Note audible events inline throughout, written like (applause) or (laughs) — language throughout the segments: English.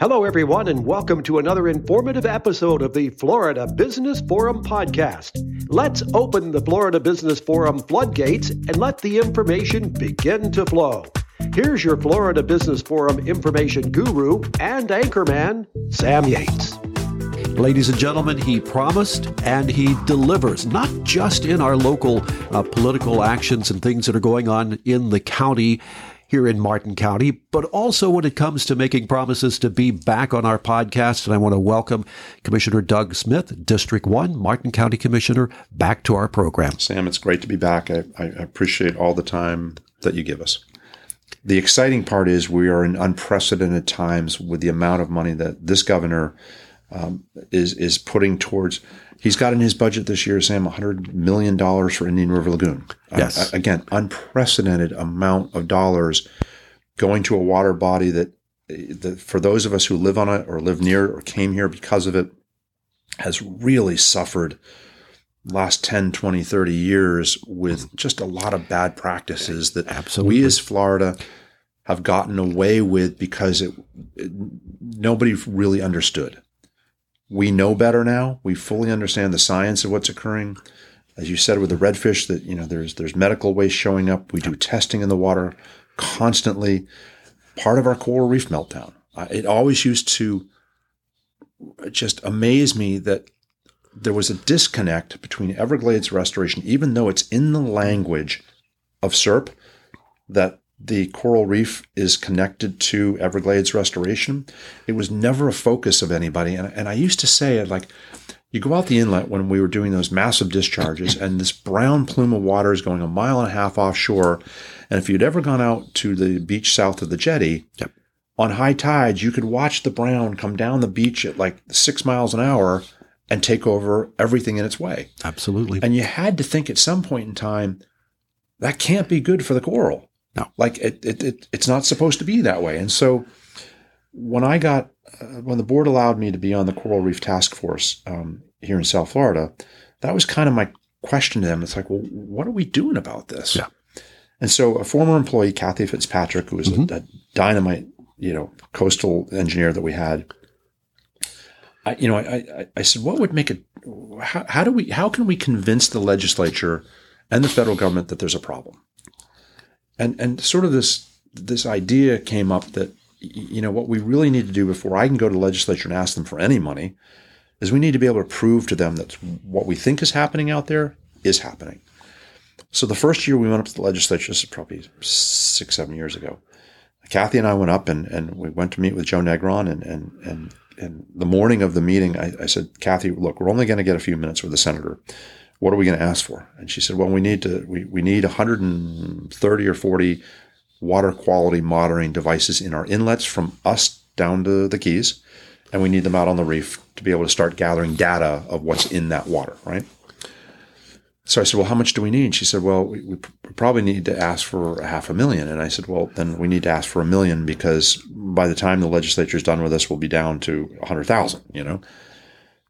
Hello, everyone, and welcome to another informative episode of the Florida Business Forum podcast. Let's open the Florida Business Forum floodgates and let the information begin to flow. Here's your Florida Business Forum information guru and anchorman, Sam Yates. Ladies and gentlemen, he promised and he delivers, not just in our local uh, political actions and things that are going on in the county here in Martin County, but also when it comes to making promises to be back on our podcast. And I want to welcome Commissioner Doug Smith, District 1, Martin County Commissioner, back to our program. Sam, it's great to be back. I, I appreciate all the time that you give us. The exciting part is we are in unprecedented times with the amount of money that this governor um, is is putting towards. He's got in his budget this year, Sam, $100 million for Indian River Lagoon. Yes. Uh, again, unprecedented amount of dollars going to a water body that, that, for those of us who live on it or live near it or came here because of it, has really suffered last 10, 20, 30 years with just a lot of bad practices that Absolutely. we as Florida have gotten away with because it, it nobody really understood we know better now. We fully understand the science of what's occurring. As you said with the redfish, that you know there's there's medical waste showing up. We do testing in the water constantly. Part of our coral reef meltdown. It always used to just amaze me that there was a disconnect between Everglades restoration, even though it's in the language of CERP, that the coral reef is connected to Everglades restoration. It was never a focus of anybody. And, and I used to say it like, you go out the inlet when we were doing those massive discharges, (laughs) and this brown plume of water is going a mile and a half offshore. And if you'd ever gone out to the beach south of the jetty, yep. on high tides, you could watch the brown come down the beach at like six miles an hour and take over everything in its way. Absolutely. And you had to think at some point in time, that can't be good for the coral. No, like it, it, it, it's not supposed to be that way. And so when I got, uh, when the board allowed me to be on the Coral Reef Task Force um, here in South Florida, that was kind of my question to them. It's like, well, what are we doing about this? Yeah. And so a former employee, Kathy Fitzpatrick, who was mm-hmm. a, a, dynamite, you know, coastal engineer that we had, I, you know, I, I, I said, what would make it, how, how do we, how can we convince the legislature and the federal government that there's a problem? And and sort of this this idea came up that you know what we really need to do before I can go to the legislature and ask them for any money is we need to be able to prove to them that what we think is happening out there is happening. So the first year we went up to the legislature, this is probably six, seven years ago. Kathy and I went up and, and we went to meet with Joe Negron and and and and the morning of the meeting I, I said, Kathy, look, we're only going to get a few minutes with the senator what are we going to ask for? And she said, well, we need to, we, we need 130 or 40 water quality monitoring devices in our inlets from us down to the Keys. And we need them out on the reef to be able to start gathering data of what's in that water, right? So I said, well, how much do we need? She said, well, we, we, probably need to ask for a half a million. And I said, well, then we need to ask for a million because by the time the legislature is done with this, we'll be down to a hundred thousand, you know?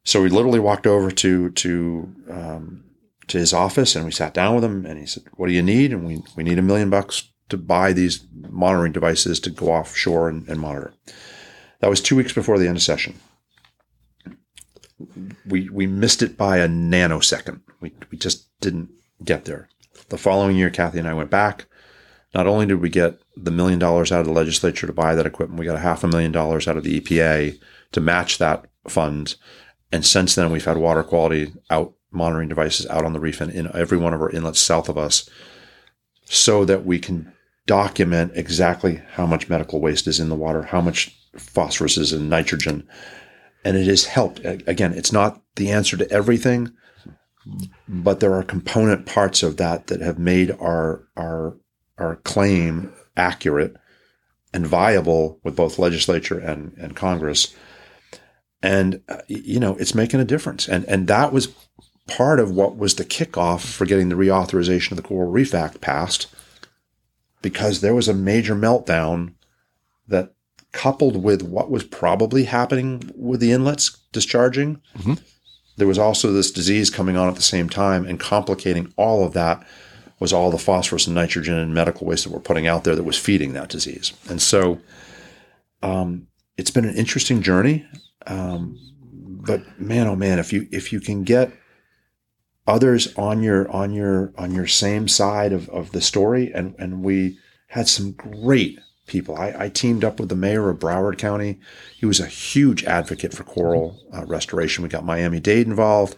So we literally walked over to to um, to his office and we sat down with him and he said, "What do you need?" And we we need a million bucks to buy these monitoring devices to go offshore and, and monitor. That was two weeks before the end of session. We we missed it by a nanosecond. We we just didn't get there. The following year, Kathy and I went back. Not only did we get the million dollars out of the legislature to buy that equipment, we got a half a million dollars out of the EPA to match that fund and since then, we've had water quality out monitoring devices out on the reef and in every one of our inlets south of us so that we can document exactly how much medical waste is in the water, how much phosphorus is in nitrogen. And it has helped. Again, it's not the answer to everything, but there are component parts of that that have made our, our, our claim accurate and viable with both legislature and, and Congress and uh, you know it's making a difference and and that was part of what was the kickoff for getting the reauthorization of the coral reef act passed because there was a major meltdown that coupled with what was probably happening with the inlets discharging mm-hmm. there was also this disease coming on at the same time and complicating all of that was all the phosphorus and nitrogen and medical waste that we're putting out there that was feeding that disease and so um, it's been an interesting journey. Um, but man, oh man, if you if you can get others on your on your on your same side of, of the story, and and we had some great people. I, I teamed up with the mayor of Broward County. He was a huge advocate for coral uh, restoration. We got Miami Dade involved.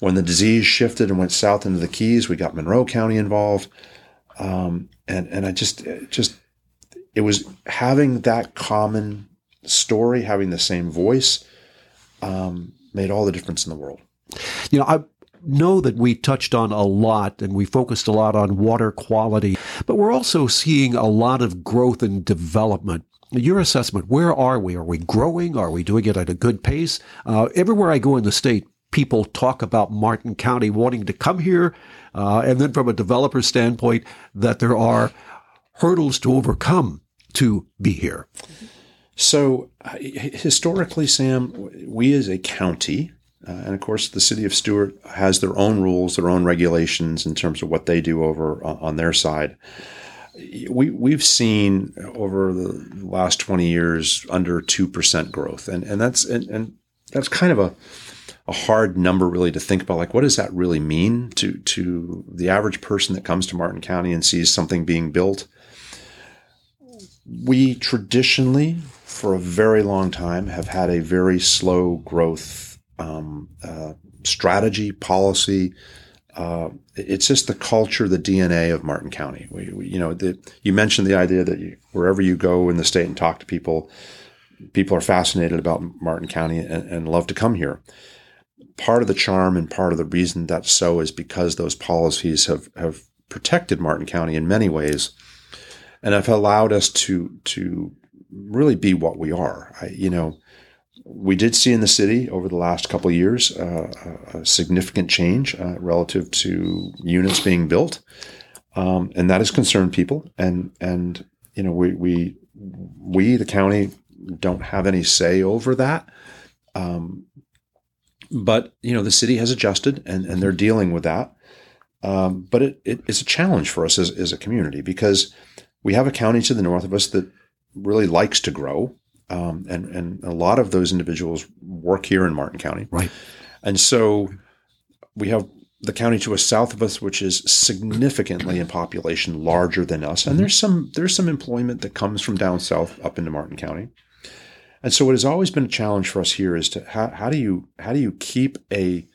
When the disease shifted and went south into the Keys, we got Monroe County involved. Um, and and I just just it was having that common story, having the same voice, um, made all the difference in the world. You know, I know that we touched on a lot and we focused a lot on water quality, but we're also seeing a lot of growth and development. Your assessment, where are we? Are we growing? Are we doing it at a good pace? Uh, everywhere I go in the state, people talk about Martin County wanting to come here. Uh, and then from a developer standpoint, that there are hurdles to overcome to be here. So, uh, historically, Sam, we as a county, uh, and of course, the city of Stuart has their own rules, their own regulations in terms of what they do over uh, on their side. We we've seen over the last twenty years under two percent growth, and and that's and, and that's kind of a a hard number really to think about. Like, what does that really mean to to the average person that comes to Martin County and sees something being built? We traditionally for a very long time have had a very slow growth um, uh, strategy, policy. Uh, it's just the culture, the DNA of Martin County. We, we, you know, the, you mentioned the idea that you, wherever you go in the state and talk to people, people are fascinated about Martin County and, and love to come here. Part of the charm and part of the reason that's so is because those policies have, have protected Martin County in many ways and have allowed us to to really be what we are. I, you know, we did see in the city over the last couple years uh, a significant change uh, relative to units being built, um, and that has concerned people. And and you know, we we we the county don't have any say over that. Um, but you know, the city has adjusted, and and they're dealing with that. Um, but it, it, it's a challenge for us as, as a community because we have a county to the north of us that really likes to grow. Um, and, and a lot of those individuals work here in Martin County. Right. And so we have the county to a south of us, which is significantly in population larger than us. And there's some there's some employment that comes from down south up into Martin County. And so what has always been a challenge for us here is to how, how do you how do you keep a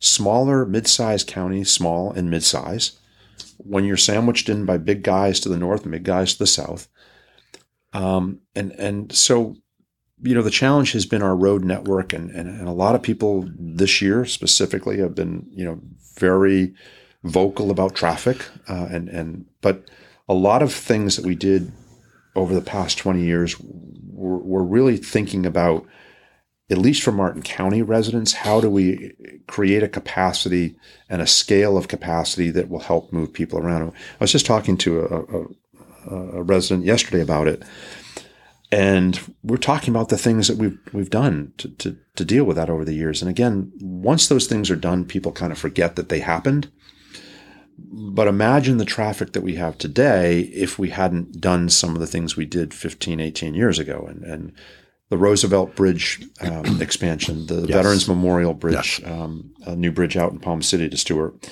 smaller mid-sized county small and mid-size when you're sandwiched in by big guys to the north and big guys to the south um, and and so, you know, the challenge has been our road network, and, and and a lot of people this year specifically have been, you know, very vocal about traffic, uh, and and but a lot of things that we did over the past twenty years, we're, we're really thinking about at least for Martin County residents, how do we create a capacity and a scale of capacity that will help move people around? I was just talking to a, a, a resident yesterday about it, and we're talking about the things that we've we've done to, to, to deal with that over the years. And again, once those things are done, people kind of forget that they happened. But imagine the traffic that we have today if we hadn't done some of the things we did 15, 18 years ago. And, and the Roosevelt Bridge um, (clears throat) expansion, the yes. Veterans Memorial Bridge, yes. um, a new bridge out in Palm City to Stuart,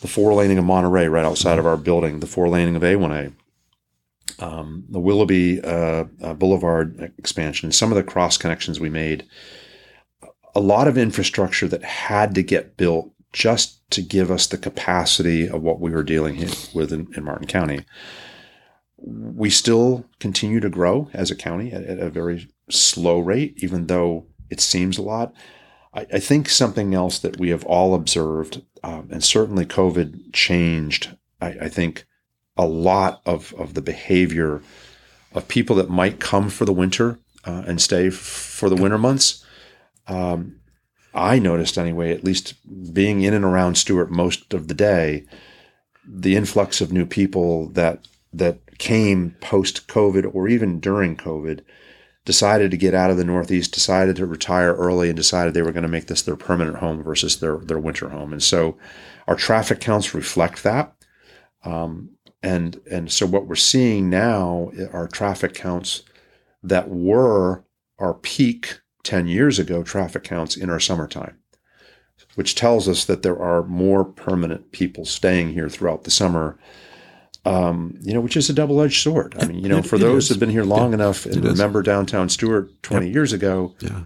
the four laning of Monterey right outside of our building, the four laning of A1A, um, the Willoughby uh, uh, Boulevard expansion, some of the cross connections we made, a lot of infrastructure that had to get built just to give us the capacity of what we were dealing with in, in Martin County. We still continue to grow as a county at, at a very slow rate, even though it seems a lot. I, I think something else that we have all observed, um, and certainly COVID changed, I, I think a lot of, of the behavior of people that might come for the winter uh, and stay f- for the winter months. Um, I noticed anyway, at least being in and around Stuart most of the day, the influx of new people that that came post COVID or even during COVID decided to get out of the Northeast, decided to retire early, and decided they were going to make this their permanent home versus their their winter home. And so, our traffic counts reflect that. Um, and and so what we're seeing now are traffic counts that were our peak 10 years ago traffic counts in our summertime, which tells us that there are more permanent people staying here throughout the summer. Um, you know, which is a double-edged sword. I mean, you know, It- for it those is. who've been here long Yeah, enough and is. remember downtown Stuart 20 years ago, Yeah.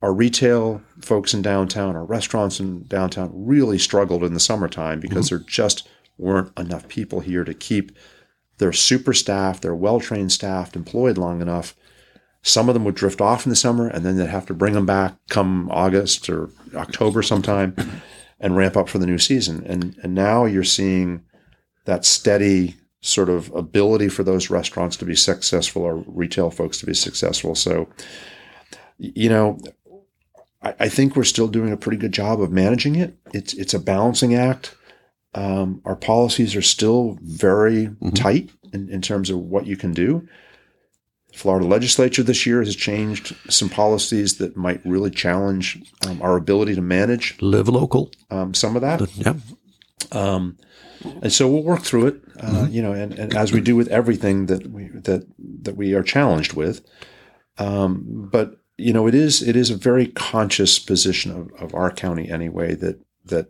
our retail folks in downtown, our restaurants in downtown really struggled in the summertime because Mm-hmm. there just weren't enough people here to keep their super staff, their well trained staff employed long enough. Some of them would drift off in the summer and then they'd have to bring them back come August or October sometime (coughs) and ramp up for the new season. And, and now you're seeing that steady sort of ability for those restaurants to be successful or retail folks to be successful. So, you know, I, I think we're still doing a pretty good job of managing it. It's it's a balancing act. Um, our policies are still very tight in, in terms of what you can do. Florida legislature this year has changed some policies that might really challenge um, our ability to manage Live local. um, some of that. Yeah. Um, and so we'll work through it, uh, Mm-hmm. you know, and, and as we do with everything that we that that we are challenged with. Um, but you know, it is it is a very conscious position of, of our county anyway that that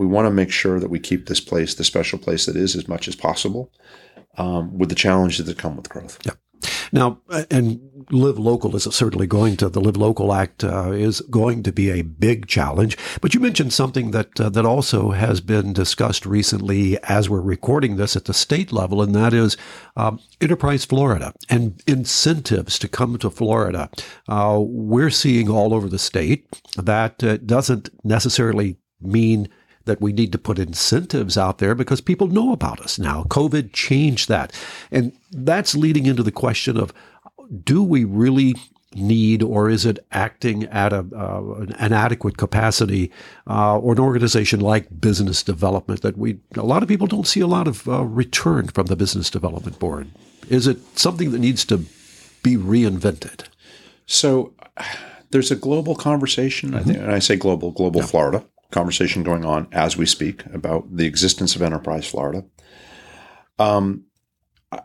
we want to make sure that we keep this place the special place that is as much as possible, um, with the challenges that come with growth. Yeah. Now, uh, and Live Local is certainly going to, the Live Local Act uh, is going to be a big challenge. But you mentioned something that, uh, that also has been discussed recently as we're recording this at the state level, and that is um, Enterprise Florida and incentives to come to Florida. Uh, we're seeing all over the state that uh, doesn't necessarily mean that we need to put incentives out there because people know about us now. COVID changed that. And that's leading into the question of do we really need or is it acting at a, uh, an adequate capacity uh, or an organization like business development that we a lot of people don't see a lot of uh, return from the business development board? Is it something that needs to be reinvented? So there's a global conversation, I think, and I say global, global Florida conversation going on as we speak about the existence of Enterprise Florida. Um,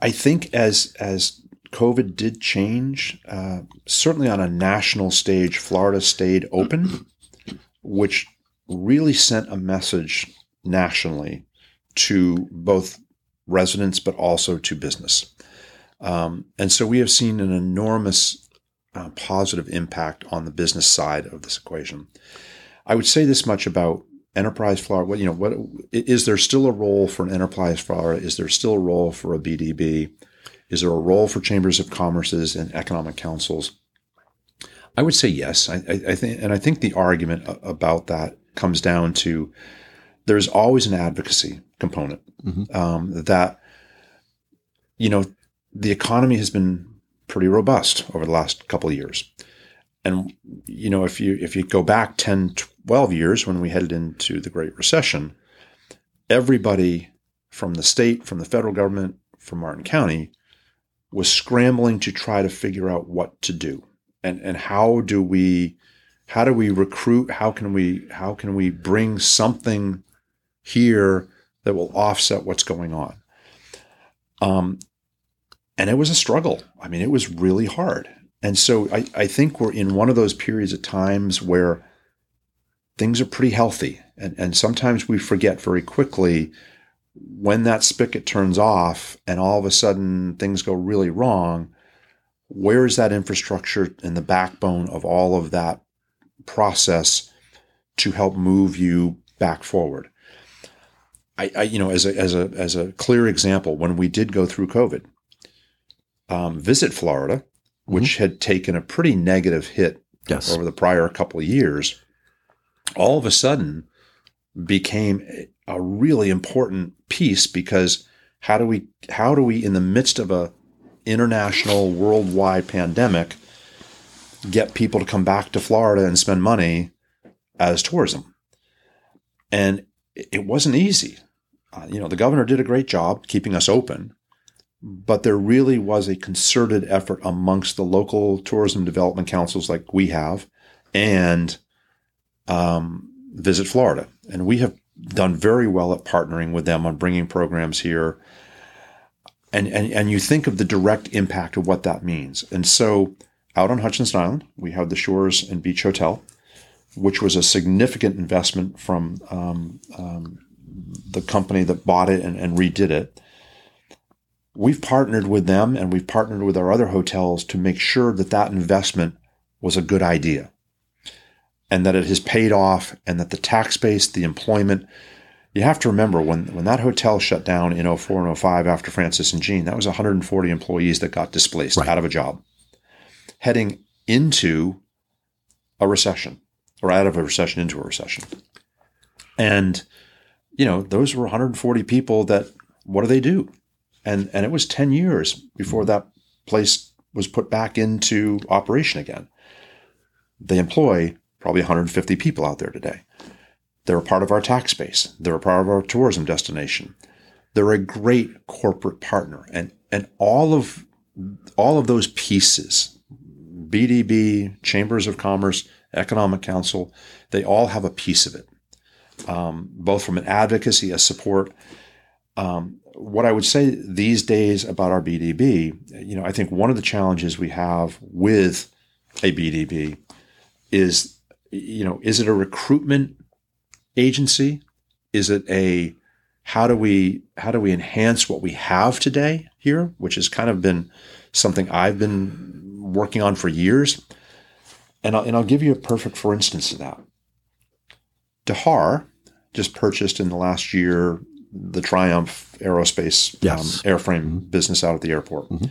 I think as as COVID did change, uh, certainly on a national stage, Florida stayed open, which really sent a message nationally to both residents but also to business. Um, and so we have seen an enormous uh, positive impact on the business side of this equation. I would say this much about enterprise Florida. What you know, what is there still a role for an enterprise Florida? Is there still a role for a BDB? Is there a role for chambers of commerces and economic councils? I would say yes. I, I, I think, and I think the argument about that comes down to there's always an advocacy component um, that you know the economy has been pretty robust over the last couple of years. And you know, if you if you go back 10, 12 years when we headed into the Great Recession, everybody from the state, from the federal government, from Martin County was scrambling to try to figure out what to do. And and how do we how do we recruit? How can we how can we bring something here that will offset what's going on? Um, and it was a struggle. I mean, it was really hard. And so I, I think we're in one of those periods of times where things are pretty healthy. And, and sometimes we forget very quickly when that spigot turns off and all of a sudden things go really wrong. Where is that infrastructure and the backbone of all of that process to help move you back forward? I, I you know, as a, as a, as a clear example, when we did go through COVID, um, Visit Florida, which had taken a pretty negative hit yes over the prior couple of years, all of a sudden became a- really important piece because how do we how do we in the midst of a international worldwide pandemic get people to come back to Florida and spend money as tourism? And it it wasn't easy. Uh, you know, the governor did a great job keeping us open, but there really was a concerted effort amongst the local tourism development councils like we have and um, Visit Florida. And we have done very well at partnering with them on bringing programs here. And, and, and you think of the direct impact of what that means. And so out on Hutchinson Island. We have the Shores and Beach Hotel, which was a significant investment from um, um, the company that bought it and, and redid it. We've partnered with them and we've partnered with our other hotels to make sure that that investment was a good idea and that it has paid off and that the tax base, the employment, you have to remember when, when that hotel shut down in 04 and 05 after Frances and Jeanne, that was 140 employees that got displaced right. out of a job, heading into a recession or out of a recession into a recession. And, you know, those were 140 people that, what do they do? And, and it was 10 years before that place was put back into operation again. They employ probably 150 people out there today. They're a part of our tax base. They're a part of our tourism destination. They're a great corporate partner. And, and all of, all of those pieces, BDB, Chambers of Commerce, Economic Council, they all have a piece of it, um, both from an advocacy, a support. Um, what I would say these days about our BDB, you know, I think one of the challenges we have with a BDB is, you know, is it a recruitment agency? Is it a how do we how do we enhance what we have today here, which has kind of been something I've been working on for years. And I'll, and I'll give you a perfect for instance of that. Daher just purchased in the last year the Triumph Aerospace yes. um, airframe mm-hmm. business out at the airport. Mm-hmm.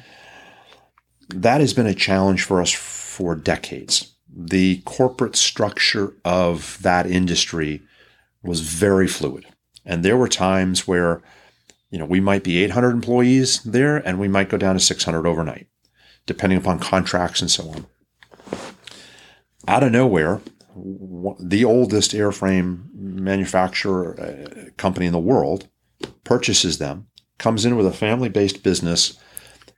That has been a challenge for us for decades. The corporate structure of that industry was very fluid. And there were times where, you know, we might be 800 employees there and we might go down to 600 overnight depending upon contracts and so on. Out of nowhere, the oldest airframe manufacturer uh, company in the world purchases them, comes in with a family based business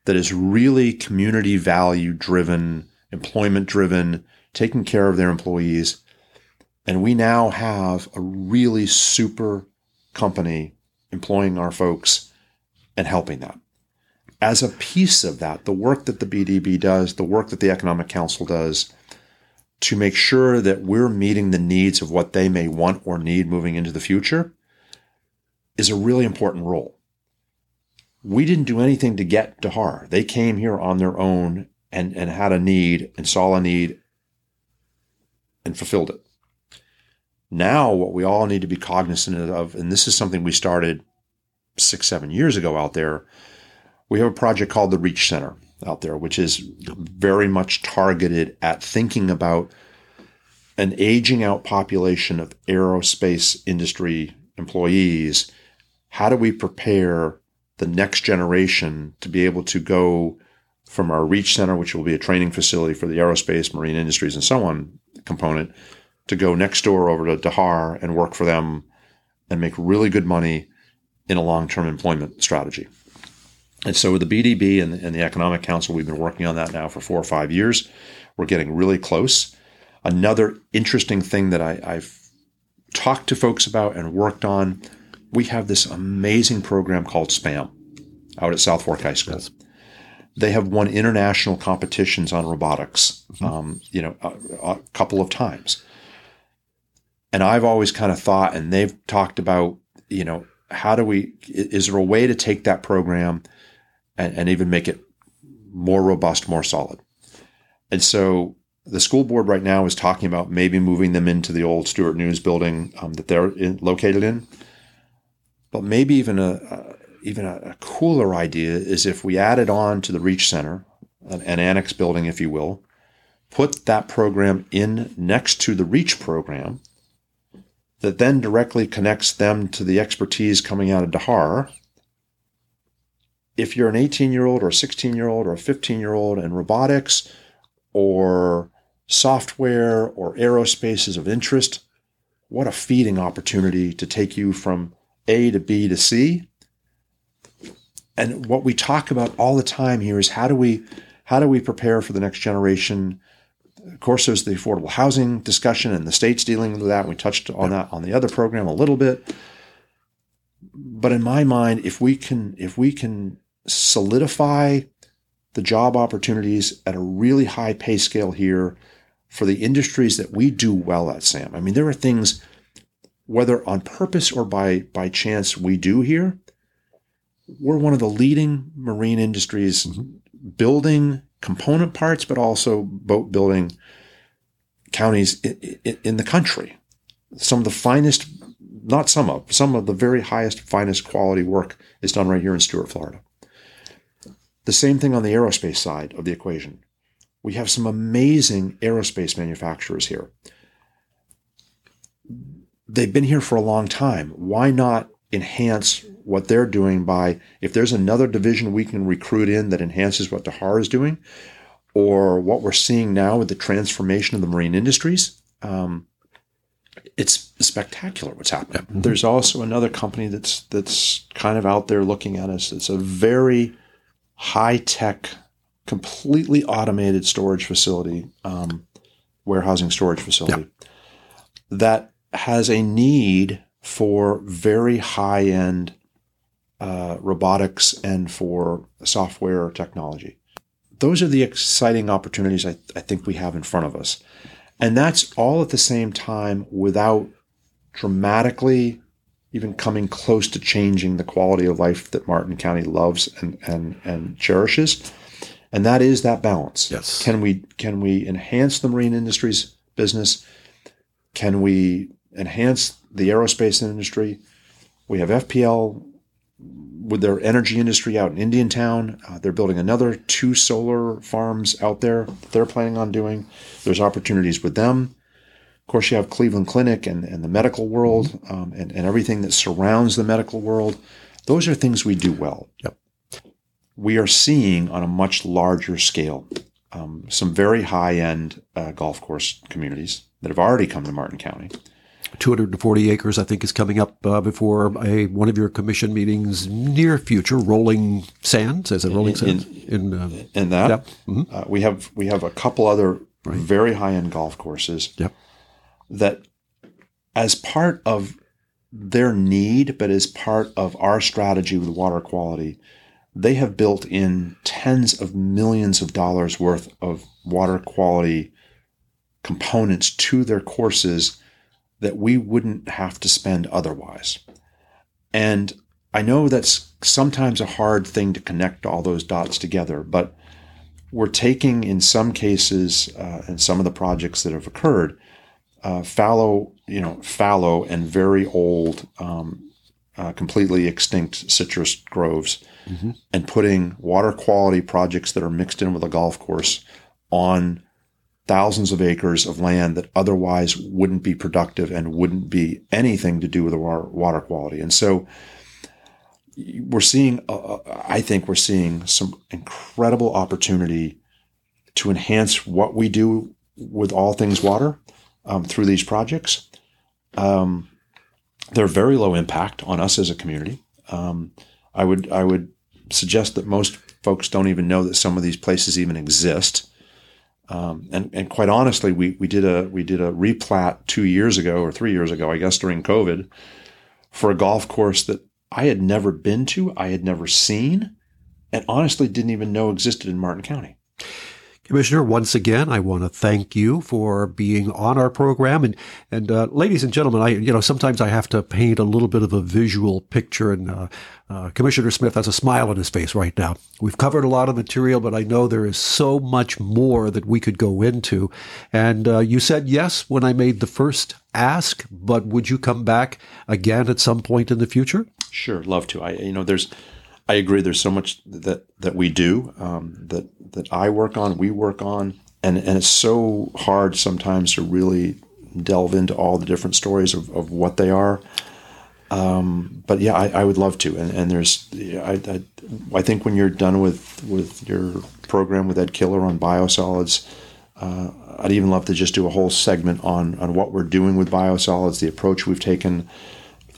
that is really community value driven, employment driven, taking care of their employees. And we now have a really super company employing our folks and helping that as a piece of that, the work that the BDB does, the work that the Economic Council does, to make sure that we're meeting the needs of what they may want or need moving into the future is a really important role. We didn't do anything to get Daher. They came here on their own and, and had a need and saw a need and fulfilled it. Now, what we all need to be cognizant of, and this is something we started six, seven years ago out there, we have a project called the Reach Center out there, which is very much targeted at thinking about an aging out population of aerospace industry employees. How do we prepare the next generation to be able to go from our Reach Center, which will be a training facility for the aerospace, marine industries, and so on component, to go next door over to Daher and work for them and make really good money in a long term employment strategy. And so with the BDB and, and the Economic Council, we've been working on that now for four or five years. We're getting really close. Another interesting thing that I, I've talked to folks about and worked on, we have this amazing program called SPAM out at South Fork High School. Yes. They have won international competitions on robotics, mm-hmm. um, you know, a, a couple of times. And I've always kind of thought, and they've talked about, you know, how do we, is there a way to take that program – and, and even make it more robust, more solid. And so the school board right now is talking about maybe moving them into the old Stuart News building um, that they're in, located in. But maybe even a, a even a, a, cooler idea is if we added on to the Reach Center, an, an annex building, if you will, put that program in next to the Reach program, that then directly connects them to the expertise coming out of Daher. If you're an 18 year old or a 16 year old or a 15 year old in robotics or software or aerospace is of interest, what a feeding opportunity to take you from A to B to C. And what we talk about all the time here is how do we how do we prepare for the next generation? Of course, there's the affordable housing discussion, and the state's dealing with that. We touched on that on the other program a little bit. But in my mind, if we can if we can solidify the job opportunities at a really high pay scale here for the industries that we do well at, Sam. I mean, there are things, whether on purpose or by, by chance, we do here. We're one of the leading marine industries mm-hmm. building component parts, but also boat building counties in, in the country. Some of the finest, not some of, some of the very highest, finest quality work is done right here in Stuart, Florida. The same thing on the aerospace side of the equation. We have some amazing aerospace manufacturers here. They've been here for a long time. Why not enhance what they're doing by, if there's another division we can recruit in that enhances what Daher is doing, or what we're seeing now with the transformation of the marine industries, um, it's spectacular what's happening. Mm-hmm. There's also another company that's that's kind of out there looking at us. It's a very high tech, completely automated storage facility, um, warehousing storage facility that has a need for very high end uh, robotics and for software technology. Those are the exciting opportunities I, I think we have in front of us. And that's all at the same time without dramatically even coming close to changing the quality of life that Martin County loves and, and, and cherishes. And that is that balance. Yes. Can we can we enhance the marine industry's business? Can we enhance the aerospace industry? We have FPL with their energy industry out in Indiantown. Uh, they're building another two solar farms out there that they're planning on doing. There's opportunities with them. Of course, you have Cleveland Clinic and, and the medical world um, and, and everything that surrounds the medical world. Those are things we do well. Yep. We are seeing on a much larger scale um, some very high end uh, golf course communities that have already come to Martin County. 240 acres, I think, is coming up uh, before a one of your commission meetings near future. Rolling Sands, as a Rolling Sands in, in, uh, in that. Yeah. Mm-hmm. Uh, we have we have a couple other right. very high end golf courses. Yep that as part of their need, but as part of our strategy with water quality, they have built in tens of millions of dollars worth of water quality components to their courses that we wouldn't have to spend otherwise. And I know that's sometimes a hard thing to connect all those dots together, but we're taking, in some cases, uh, in some of the projects that have occurred, uh, fallow, you know, fallow and very old, um, uh, completely extinct citrus groves, mm-hmm. and putting water quality projects that are mixed in with a golf course on thousands of acres of land that otherwise wouldn't be productive and wouldn't be anything to do with the water quality. And so we're seeing, uh, uh, I think we're seeing some incredible opportunity to enhance what we do with all things water um, through these projects. Um, they're very low impact on us as a community. Um, I would I would suggest that most folks don't even know that some of these places even exist. Um, and and quite honestly, we we did a we did a replat two years ago or three years ago, I guess during COVID, for a golf course that I had never been to, I had never seen, and honestly didn't even know existed in Martin County. Commissioner, once again, I want to thank you for being on our program. And, and uh, ladies and gentlemen, I, you know, sometimes I have to paint a little bit of a visual picture. And uh, uh, Commissioner Smith has a smile on his face right now. We've covered a lot of material, but I know there is so much more that we could go into. And uh, you said yes when I made the first ask, but would you come back again at some point in the future? Sure, love to. I, you know, there's I agree. There's so much that that we do um, that that I work on, we work on, and and it's so hard sometimes to really delve into all the different stories of, of what they are. Um, but yeah, I, I, would love to. And, and there's, I, I, I, think when you're done with with your program with Ed Killer on biosolids, uh, I'd even love to just do a whole segment on on what we're doing with biosolids, the approach we've taken.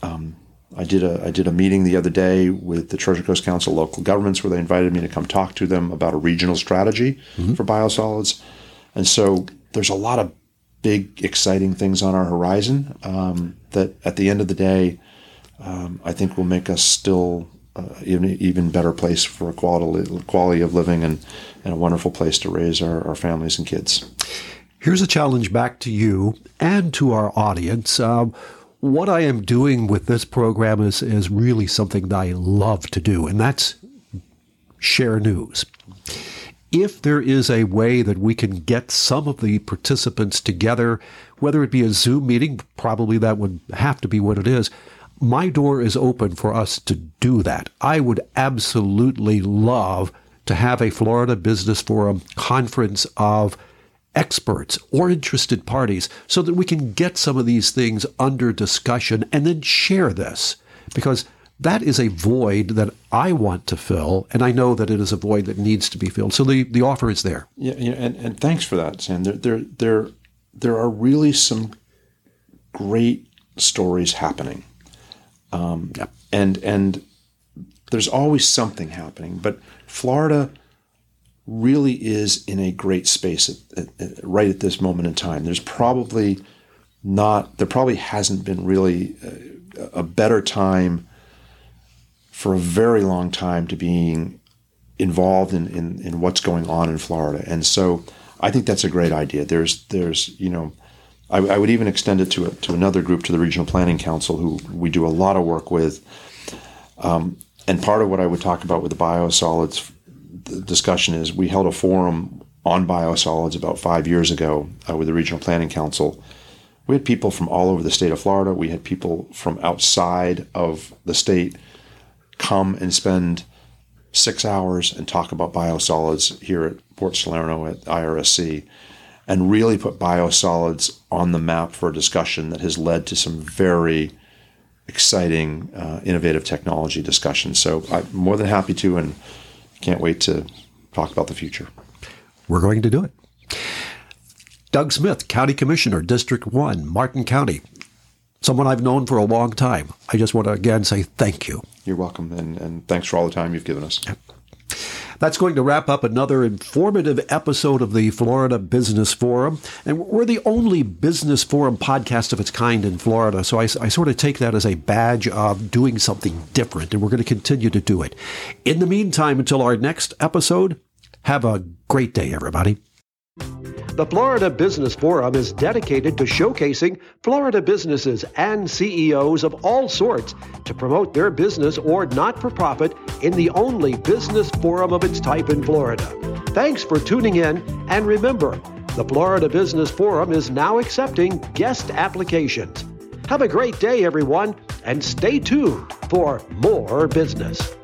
Um, I did a I did a meeting the other day with the Treasure Coast Council local governments where they invited me to come talk to them about a regional strategy mm-hmm. for biosolids, and so there's a lot of big exciting things on our horizon um, that at the end of the day, um, I think will make us still uh, even even better place for a quality quality of living and, and a wonderful place to raise our, our families and kids. Here's a challenge back to you and to our audience. Um, what I am doing with this program is is really something that I love to do, and that's share news. If there is a way that we can get some of the participants together, whether it be a Zoom meeting, probably that would have to be what it is, my door is open for us to do that. I would absolutely love to have a Florida Business Forum conference of experts or interested parties so that we can get some of these things under discussion and then share this because that is a void that I want to fill, and I know that it is a void that needs to be filled. So the, the offer is there. Yeah, yeah and, and thanks for that, Sam. There, there, there, there are really some great stories happening, um, yeah. and and there's always something happening. But Florida really is in a great space at, at, at, right at this moment in time. There's probably not, there probably hasn't been really a, a better time for a very long time to being involved in, in, in what's going on in Florida. And so I think that's a great idea. There's, there's, you know, I, I would even extend it to, a, to another group, to the Regional Planning Council, who we do a lot of work with. Um, and part of what I would talk about with the biosolids discussion is we held a forum on biosolids about five years ago uh, with the Regional Planning Council. We had people from all over the state of Florida. We had people from outside of the state come and spend six hours and talk about biosolids here at Port Salerno at IRSC and really put biosolids on the map for a discussion that has led to some very exciting, uh, innovative technology discussions. So I'm more than happy to and can't wait to talk about the future. We're going to do it. Doug Smith, County Commissioner, District 1, Martin County someone I've known for a long time. I just want to again say thank you. You're welcome, and, and thanks for all the time you've given us. That's going to wrap up another informative episode of the Florida Business Forum. And we're the only business forum podcast of its kind in Florida. So I, I, sort of take that as a badge of doing something different, and we're going to continue to do it. In the meantime, until our next episode, have a great day, everybody. The Florida Business Forum is dedicated to showcasing Florida businesses and CEOs of all sorts to promote their business or not for profit in the only business forum of its type in Florida. Thanks for tuning in, and remember, the Florida Business Forum is now accepting guest applications. Have a great day, everyone, and stay tuned for more business.